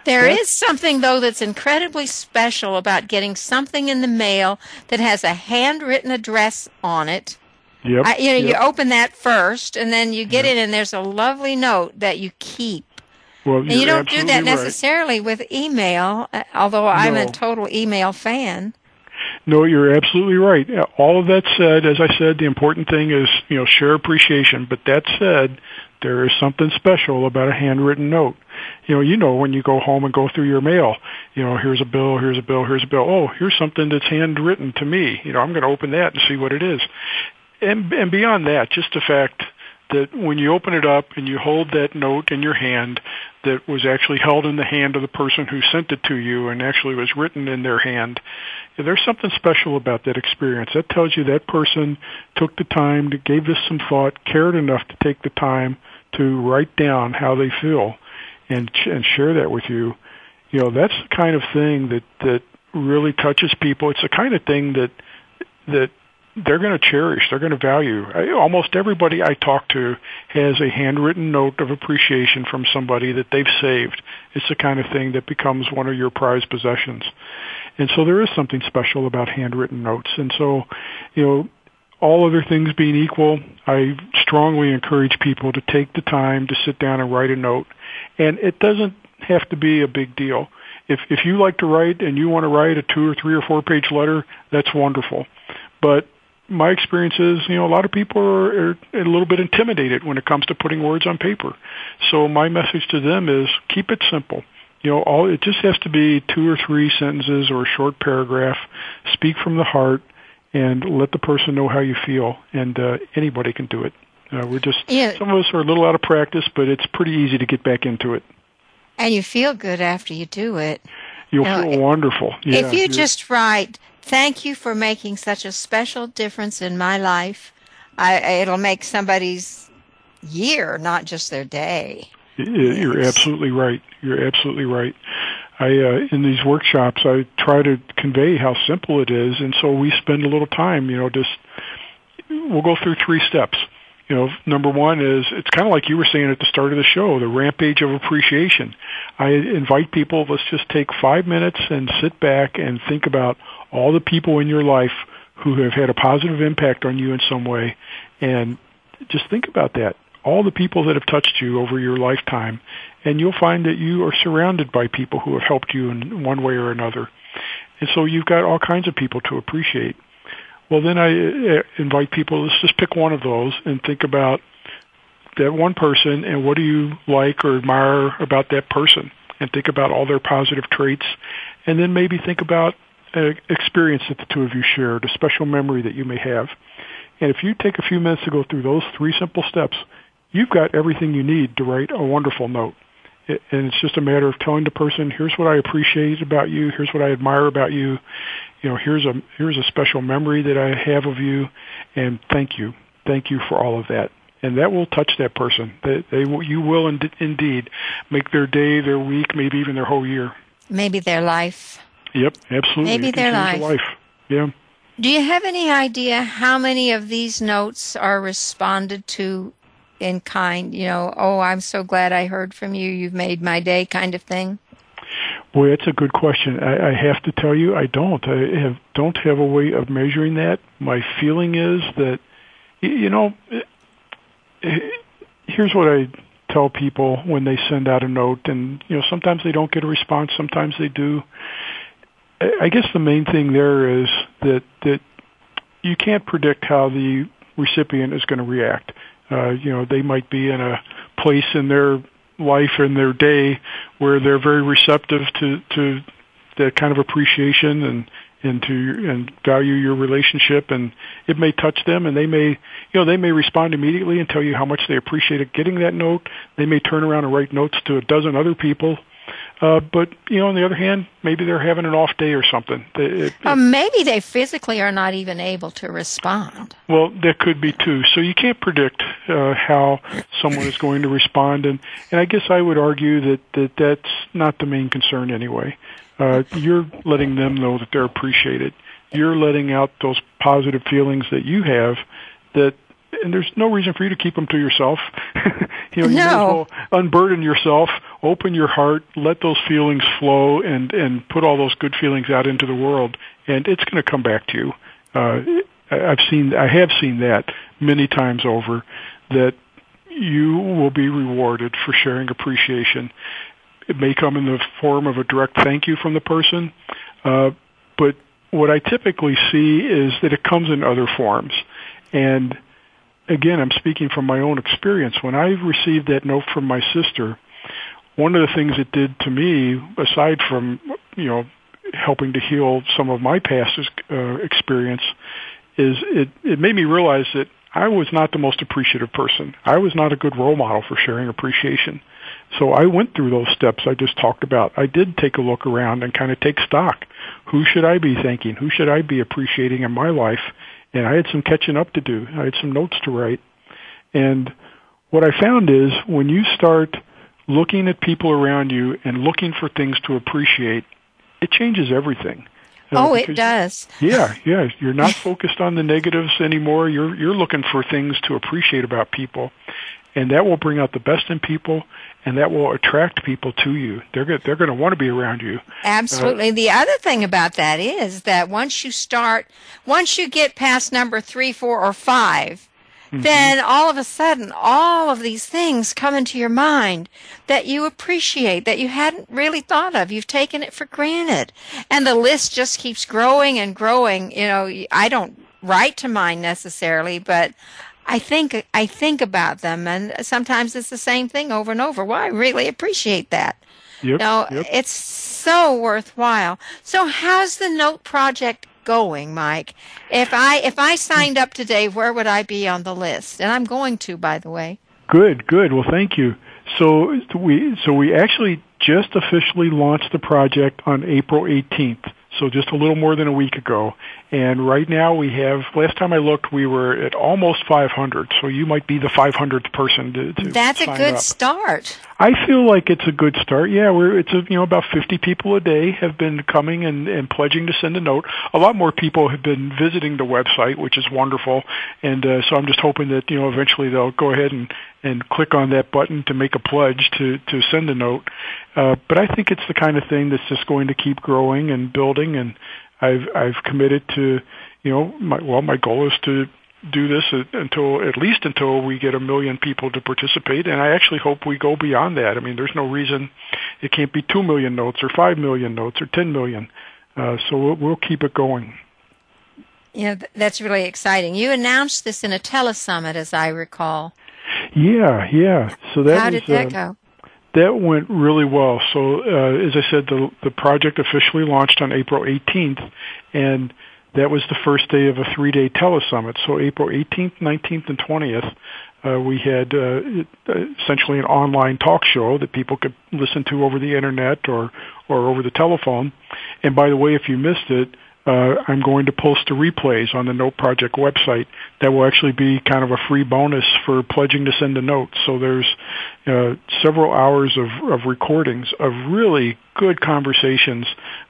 There is something though that's incredibly special about getting something in the mail that has a handwritten address on it. Yep. I, you know, yep. you open that first, and then you get yep. it, and there's a lovely note that you keep. Well, and you don't do that right. necessarily with email, uh, although no. I'm a total email fan. No, you're absolutely right. All of that said, as I said, the important thing is, you know, share appreciation. But that said, there is something special about a handwritten note. You know, you know when you go home and go through your mail, you know, here's a bill, here's a bill, here's a bill. Oh, here's something that's handwritten to me. You know, I'm going to open that and see what it is. And and beyond that, just the fact that when you open it up and you hold that note in your hand that was actually held in the hand of the person who sent it to you and actually was written in their hand, there's something special about that experience. That tells you that person took the time to gave this some thought, cared enough to take the time to write down how they feel and and share that with you. You know, that's the kind of thing that that really touches people. It's the kind of thing that that they're going to cherish. They're going to value. I, almost everybody I talk to has a handwritten note of appreciation from somebody that they've saved. It's the kind of thing that becomes one of your prized possessions. And so there is something special about handwritten notes. And so, you know, all other things being equal, I strongly encourage people to take the time to sit down and write a note. And it doesn't have to be a big deal. If if you like to write and you want to write a two or three or four page letter, that's wonderful. But my experience is, you know, a lot of people are, are a little bit intimidated when it comes to putting words on paper. So my message to them is keep it simple. You know, all it just has to be two or three sentences or a short paragraph. Speak from the heart and let the person know how you feel. And uh, anybody can do it. Uh, we're just yeah. some of us are a little out of practice, but it's pretty easy to get back into it. And you feel good after you do it. You'll feel wonderful. Yeah, if you just write, "Thank you for making such a special difference in my life," I, it'll make somebody's year, not just their day. You're absolutely right. You're absolutely right. I uh, in these workshops I try to convey how simple it is, and so we spend a little time. You know, just we'll go through three steps. You know, number one is it's kind of like you were saying at the start of the show, the rampage of appreciation. I invite people. Let's just take five minutes and sit back and think about all the people in your life who have had a positive impact on you in some way, and just think about that. All the people that have touched you over your lifetime, and you'll find that you are surrounded by people who have helped you in one way or another. And so you've got all kinds of people to appreciate. Well, then I uh, invite people, let's just pick one of those and think about that one person and what do you like or admire about that person and think about all their positive traits and then maybe think about an experience that the two of you shared, a special memory that you may have. And if you take a few minutes to go through those three simple steps, you've got everything you need to write a wonderful note. And it's just a matter of telling the person, here's what I appreciate about you, here's what I admire about you, you know, here's a here's a special memory that I have of you, and thank you, thank you for all of that. And that will touch that person. They, they you will ind- indeed make their day, their week, maybe even their whole year. Maybe their life. Yep, absolutely. Maybe their life. life. Yeah. Do you have any idea how many of these notes are responded to in kind? You know, oh, I'm so glad I heard from you. You've made my day, kind of thing. Boy, that's a good question. I, I have to tell you, I don't. I have don't have a way of measuring that. My feeling is that, you know, eh, here's what I tell people when they send out a note, and you know, sometimes they don't get a response, sometimes they do. I guess the main thing there is that that you can't predict how the recipient is going to react. Uh, you know, they might be in a place in their life and their day where they're very receptive to to that kind of appreciation and and to and value your relationship. And it may touch them and they may you know they may respond immediately and tell you how much they appreciated getting that note. They may turn around and write notes to a dozen other people uh but you know on the other hand maybe they're having an off day or something It- it- Or maybe they physically are not even able to respond. Well, that could be too. So you can't predict uh, how someone is going to respond, and and I guess I would argue that that that's not the main concern anyway. Uh, you're letting them know that they're appreciated. You're letting out those positive feelings that you have. That and there's no reason for you to keep them to yourself. you know, you No. well unburden yourself, open your heart, let those feelings flow, and and put all those good feelings out into the world, and it's going to come back to you. Uh, I- I've seen, I have seen that many times over, that you will be rewarded for sharing appreciation. It may come in the form of a direct thank you from the person, uh, but what I typically see is that it comes in other forms, and again, I'm speaking from my own experience. When I received that note from my sister, one of the things it did to me, aside from you know helping to heal some of my past uh, experience, is it it made me realize that I was not the most appreciative person. I was not a good role model for sharing appreciation. So I went through those steps I just talked about. I did take a look around and kind of take stock. Who should I be thanking? Who should I be appreciating in my life? And I had some catching up to do. I had some notes to write. And what I found is when you start looking at people around you and looking for things to appreciate, it changes everything. Uh, oh, it does. yeah, yeah. You're not focused on the negatives anymore. You're you're looking for things to appreciate about people, and that will bring out the best in people, and that will attract people to you. They're go- they're going to want to be around you. Absolutely. Uh, the other thing about that is that once you start, once you get past number three, four, or 5 mm-hmm. then all of a sudden, all of these things come into your mind that you appreciate, that you hadn't really thought of. You've taken it for granted. And the list just keeps growing and growing. You know, I don't write to mine necessarily, but I think I think about them, and sometimes it's the same thing over and over. Well, I really appreciate that. Yep. No, yep. it's so worthwhile. So how's the note project going, Mike? If I if I signed up today, where would I be on the list? And I'm going to, by the way. Good, good. Well, thank you. So we so we actually just officially launched the project on April 18th. So just a little more than a week ago. And right now we have, last time I looked, we were at almost 500. So you might be the 500th person to, to That's a good up. start. I feel like it's a good start. Yeah, we're it's a, you know about 50 people a day have been coming and and pledging to send a note. A lot more people have been visiting the website, which is wonderful. And uh, so I'm just hoping that you know eventually they'll go ahead and and click on that button to make a pledge to to send a note. Uh, but I think it's the kind of thing that's just going to keep growing and building. And I've I've committed to you know my well my goal is to do this until at least until we get a million people to participate and I actually hope we go beyond that. I mean there's no reason it can't be 2 million notes or 5 million notes or 10 million. Uh, so we'll, we'll keep it going. Yeah, that's really exciting. You announced this in a telesummit, as I recall. Yeah, yeah. So that How was, did that uh, go? That went really well. So, uh, as I said, the the project officially launched on April 18th, and that was the first day of a three-day telesummit. So April 18th, 19th, and 20th, uh, we had uh, essentially an online talk show that people could listen to over the internet or or over the telephone. And by the way, if you missed it, uh, I'm going to post the replays on the Note Project website. That will actually be kind of a free bonus for pledging to send a note. So there's uh, several hours of, of recordings of really good conversations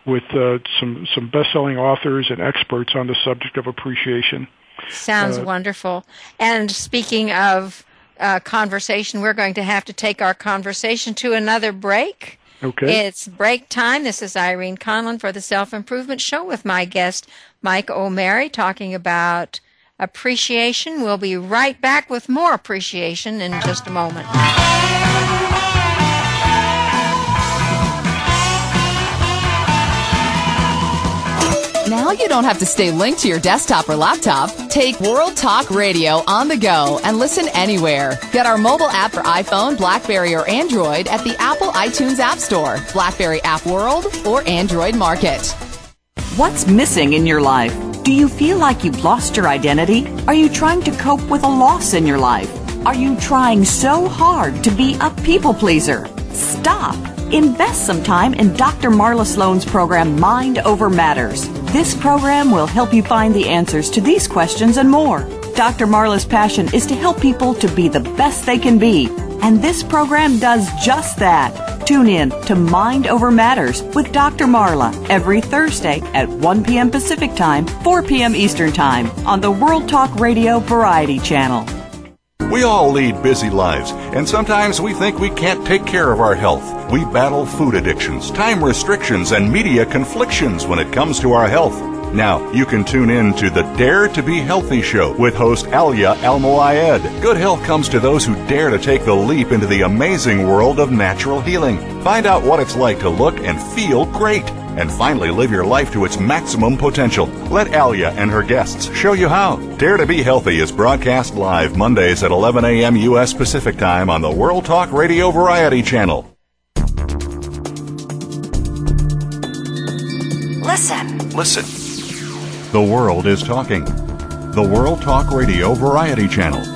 with uh, some some best-selling authors and experts on the subject of appreciation. Sounds Uh, wonderful. And speaking of uh, conversation, we're going to have to take our conversation to another break. Okay. It's break time. This is Irene Conlon for the Self Improvement Show with my guest, Mike O'Mary, talking about appreciation. We'll be right back with more appreciation in just a moment. Now you don't have to stay linked to your desktop or laptop. Take World Talk Radio on the go and listen anywhere. Get our mobile app for iPhone, Blackberry, or Android at the Apple iTunes App Store, Blackberry App World, or Android Market. What's missing in your life? Do you feel like you've lost your identity? Are you trying to cope with a loss in your life? Are you trying so hard to be a people pleaser? Stop. Invest some time in Dr. Marla Sloan's program Mind Over Matters. This program will help you find the answers to these questions and more. Dr. Marla's passion is to help people to be the best they can be. And this program does just that. Tune in to Mind Over Matters with Dr. Marla every Thursday at 1 p.m. Pacific Time, 4 p.m. Eastern Time on the World Talk Radio Variety Channel. We all lead busy lives, and sometimes we think we can't take care of our health. We battle food addictions, time restrictions, and media conflictions when it comes to our health. Now, you can tune in to the Dare to Be Healthy show with host Alia Almoayed. Good health comes to those who dare to take the leap into the amazing world of natural healing. Find out what it's like to look and feel great and finally live your life to its maximum potential. Let Alia and her guests show you how. Dare to Be Healthy is broadcast live Mondays at 11 a.m. U.S. Pacific Time on the World Talk Radio Variety Channel. Listen. Listen. The world is talking. The World Talk Radio Variety Channel.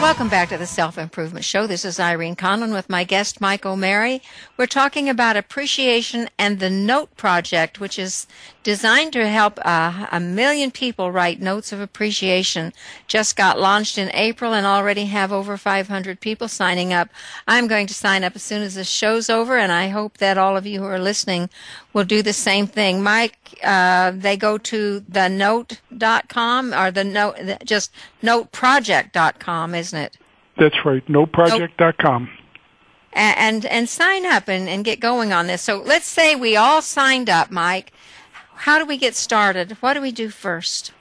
Welcome back to the Self Improvement Show. This is Irene Conlon with my guest, Mike O'Mary. We're talking about appreciation and the Note Project, which is designed to help uh, a million people write notes of appreciation. Just got launched in April and already have over 500 people signing up. I'm going to sign up as soon as this show's over, and I hope that all of you who are listening will do the same thing. Mike, uh, they go to the note.com or the note, just noteproject.com, isn't it? That's right. NoteProject.com. and and sign up and, and get going on this. So let's say we all signed up, Mike. How do we get started? What do we do first?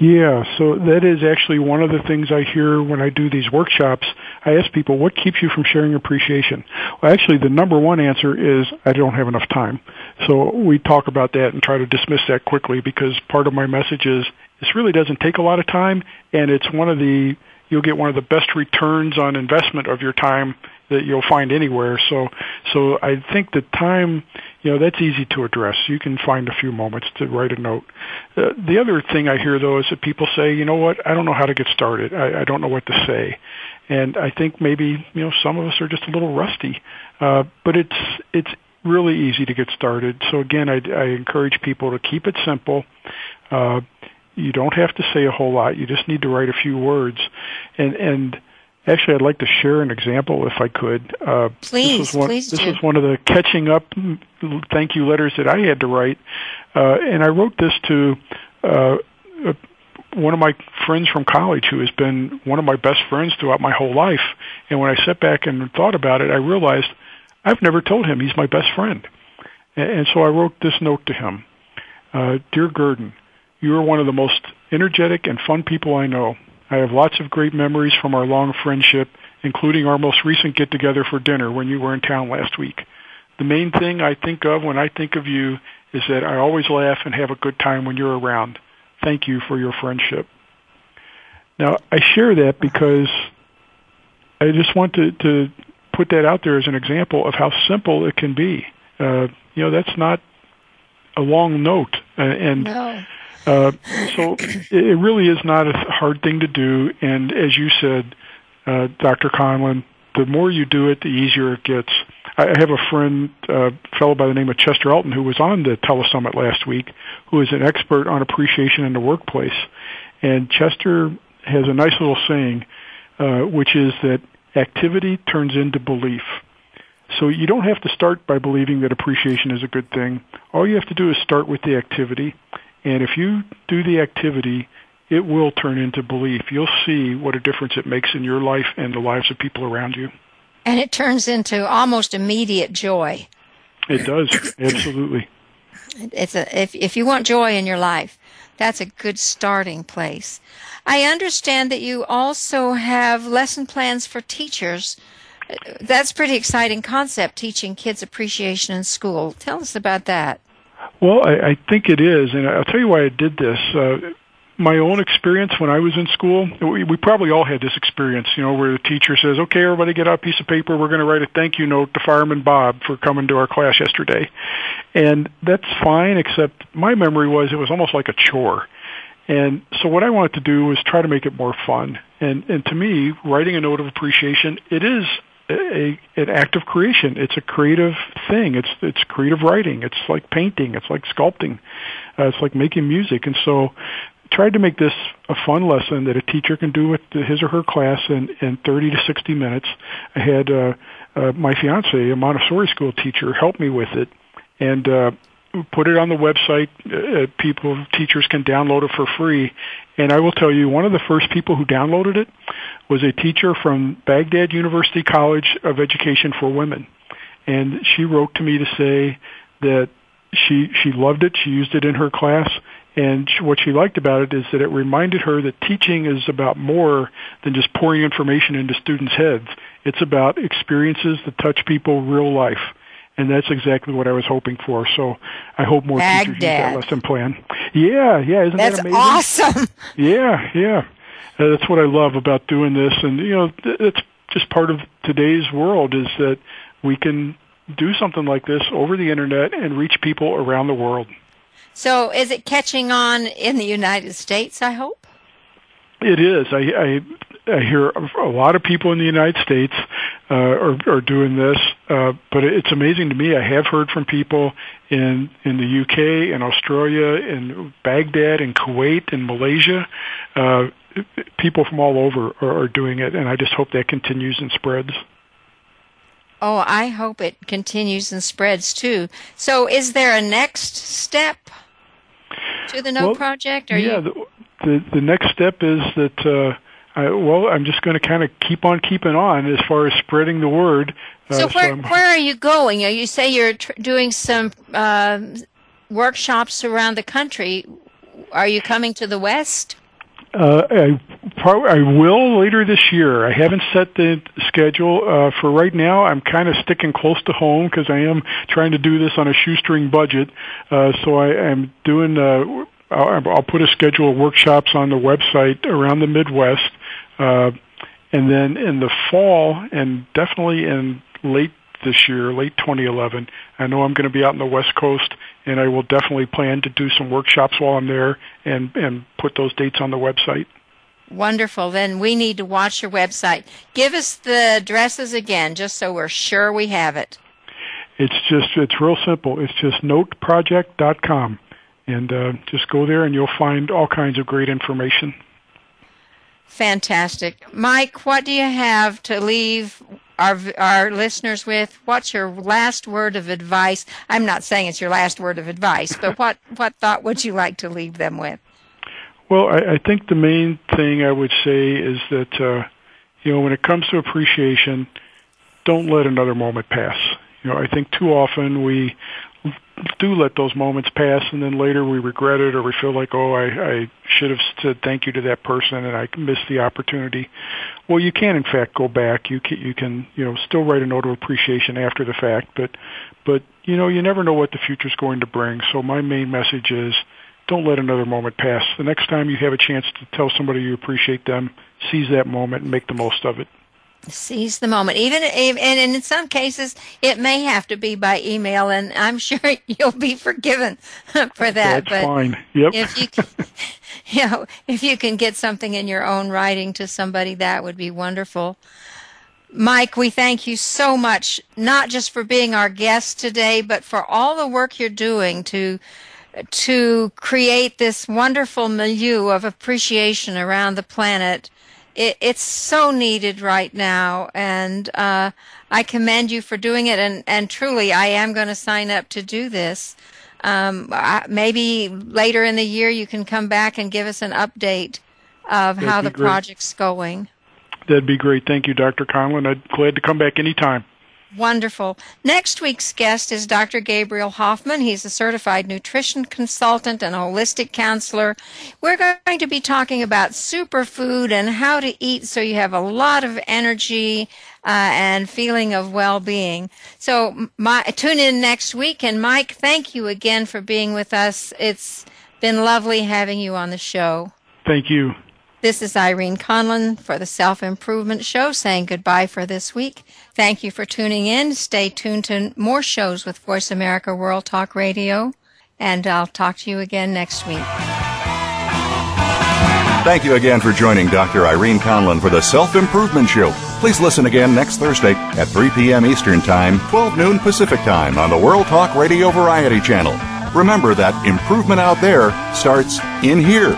Yeah, so that is actually one of the things I hear when I do these workshops. I ask people, what keeps you from sharing appreciation? Well, actually, the number one answer is I don't have enough time. So we talk about that and try to dismiss that quickly because part of my message is this really doesn't take a lot of time and it's one of the, you'll get one of the best returns on investment of your time that you'll find anywhere. So, so I think the time, you know, that's easy to address. You can find a few moments to write a note. Uh, the other thing I hear though is that people say, you know what, I don't know how to get started. I, I don't know what to say. And I think maybe, you know, some of us are just a little rusty. Uh, but it's, it's really easy to get started. So again, I, I encourage people to keep it simple. Uh, you don't have to say a whole lot. You just need to write a few words. And, and, Actually, I'd like to share an example if I could. Uh, Please, this was one, please This do. was one of the catching up thank you letters that I had to write, uh, and I wrote this to uh, one of my friends from college who has been one of my best friends throughout my whole life. And when I sat back and thought about it, I realized I've never told him he's my best friend. And, and so I wrote this note to him. Uh, Dear Gurdon, you are one of the most energetic and fun people I know. I have lots of great memories from our long friendship, including our most recent get together for dinner when you were in town last week. The main thing I think of when I think of you is that I always laugh and have a good time when you're around. Thank you for your friendship. Now, I share that because I just want to, to put that out there as an example of how simple it can be. Uh, you know, that's not a long note. Uh, and No. Uh, so it really is not a hard thing to do. And as you said, uh, Dr. Conlon, the more you do it, the easier it gets. I have a friend, a fellow by the name of Chester Elton, who was on the telesummit last week, who is an expert on appreciation in the workplace. And Chester has a nice little saying, uh, which is that activity turns into belief. So you don't have to start by believing that appreciation is a good thing. All you have to do is start with the activity. And if you do the activity, it will turn into belief. You'll see what a difference it makes in your life and the lives of people around you. And it turns into almost immediate joy. It does, absolutely. It's a if if you want joy in your life, that's a good starting place. I understand that you also have lesson plans for teachers. That's pretty exciting concept teaching kids appreciation in school. Tell us about that. Well, I, I think it is, and I'll tell you why I did this. Uh, my own experience when I was in school, we, we probably all had this experience, you know, where the teacher says, "Okay, everybody, get out a piece of paper. We're going to write a thank you note to Fireman Bob for coming to our class yesterday," and that's fine. Except my memory was it was almost like a chore. And so what I wanted to do was try to make it more fun. And and to me, writing a note of appreciation, it is a, an act of creation. It's a creative thing. It's it's creative writing. It's like painting. It's like sculpting. Uh, it's like making music. And so tried to make this a fun lesson that a teacher can do with his or her class in, in 30 to 60 minutes. I had uh, uh, my fiance, a Montessori school teacher, help me with it, and uh, put it on the website. Uh, people, teachers can download it for free. And I will tell you, one of the first people who downloaded it was a teacher from Baghdad University College of Education for Women. And she wrote to me to say that she she loved it. She used it in her class, and what she liked about it is that it reminded her that teaching is about more than just pouring information into students' heads. It's about experiences that touch people real life. And that's exactly what I was hoping for. So I hope more teachers use that lesson plan. Yeah, yeah, isn't That's that amazing? awesome. Yeah, yeah. Uh, that's what I love about doing this, and you know, th- it's just part of today's world is that we can do something like this over the internet and reach people around the world. So is it catching on in the United States, I hope? It is. I, I, hear a lot of people in the United States uh, are, are doing this, uh, but it's amazing to me. I have heard from people in in the UK, in Australia, in Baghdad, in Kuwait, in Malaysia. Uh, people from all over are, are doing it, and I just hope that continues and spreads. Oh, I hope it continues and spreads too. So is there a next step to the Note Well, Project? Are yeah, you the, the the next step is that. Uh, I, well, I'm just going to kind of keep on keeping on as far as spreading the word. Uh, So where I'm- where are you going? You say you're tr- doing some uh, workshops around the country. Are you coming to the West? Uh, I, I will later this year. I haven't set the schedule uh, for right now. I'm kind of sticking close to home because I am trying to do this on a shoestring budget. Uh, so I am doing. Uh, I'll, I'll put a schedule of workshops on the website around the Midwest, and then in the fall and definitely in late this year, late 2011. I know I'm going to be out on the West Coast, and I will definitely plan to do some workshops while I'm there and and put those dates on the website. Wonderful. Then we need to watch your website. Give us the addresses again, just so we're sure we have it. It's just it's real simple. It's just noteproject.com, and uh, just go there and you'll find all kinds of great information. Fantastic, Mike. What do you have to leave our our listeners with? What's your last word of advice? I'm not saying it's your last word of advice, but what what thought would you like to leave them with? Well, I, I think the main thing I would say is that uh, you know when it comes to appreciation, don't let another moment pass. You know, I think too often we do let those moments pass, and then later we regret it, or we feel like, oh, I, I should have said thank you to that person, and I missed the opportunity. Well, you can in fact go back. You can, you can, you know, still write a note of appreciation after the fact, but, but you know, you never know what the future's going to bring. So my main message is, don't let another moment pass. The next time you have a chance to tell somebody you appreciate them, seize that moment and make the most of it. Seize the moment. Even and in some cases, it may have to be by email, and I'm sure you'll be forgiven for that. That's but fine. Yep. If you, can, you know, if you can get something in your own writing to somebody, that would be wonderful. Mike, we thank you so much, not just for being our guest today, but for all the work you're doing to to create this wonderful milieu of appreciation around the planet. It, it's so needed right now, and uh, I commend you for doing it. And, and truly, I am going to sign up to do this. Um, maybe later in the year, you can come back and give us an update of That'd how the great. project's going. That'd be great. Thank you, Dr. Conlon. I'd glad to come back anytime. Wonderful. Next week's guest is Dr. Gabriel Hoffman. He's a certified nutrition consultant and holistic counselor. We're going to be talking about superfood and how to eat so you have a lot of energy uh, and feeling of well-being. So my, tune in next week. And Mike, thank you again for being with us. It's been lovely having you on the show. Thank you. This is Irene Conlon for the Self Improvement Show saying goodbye for this week. Thank you for tuning in. Stay tuned to more shows with Voice America World Talk Radio, and I'll talk to you again next week. Thank you again for joining Dr. Irene Conlon for the Self Improvement Show. Please listen again next Thursday at 3 p.m. Eastern Time, 12 noon Pacific Time on the World Talk Radio Variety Channel. Remember that improvement out there starts in here.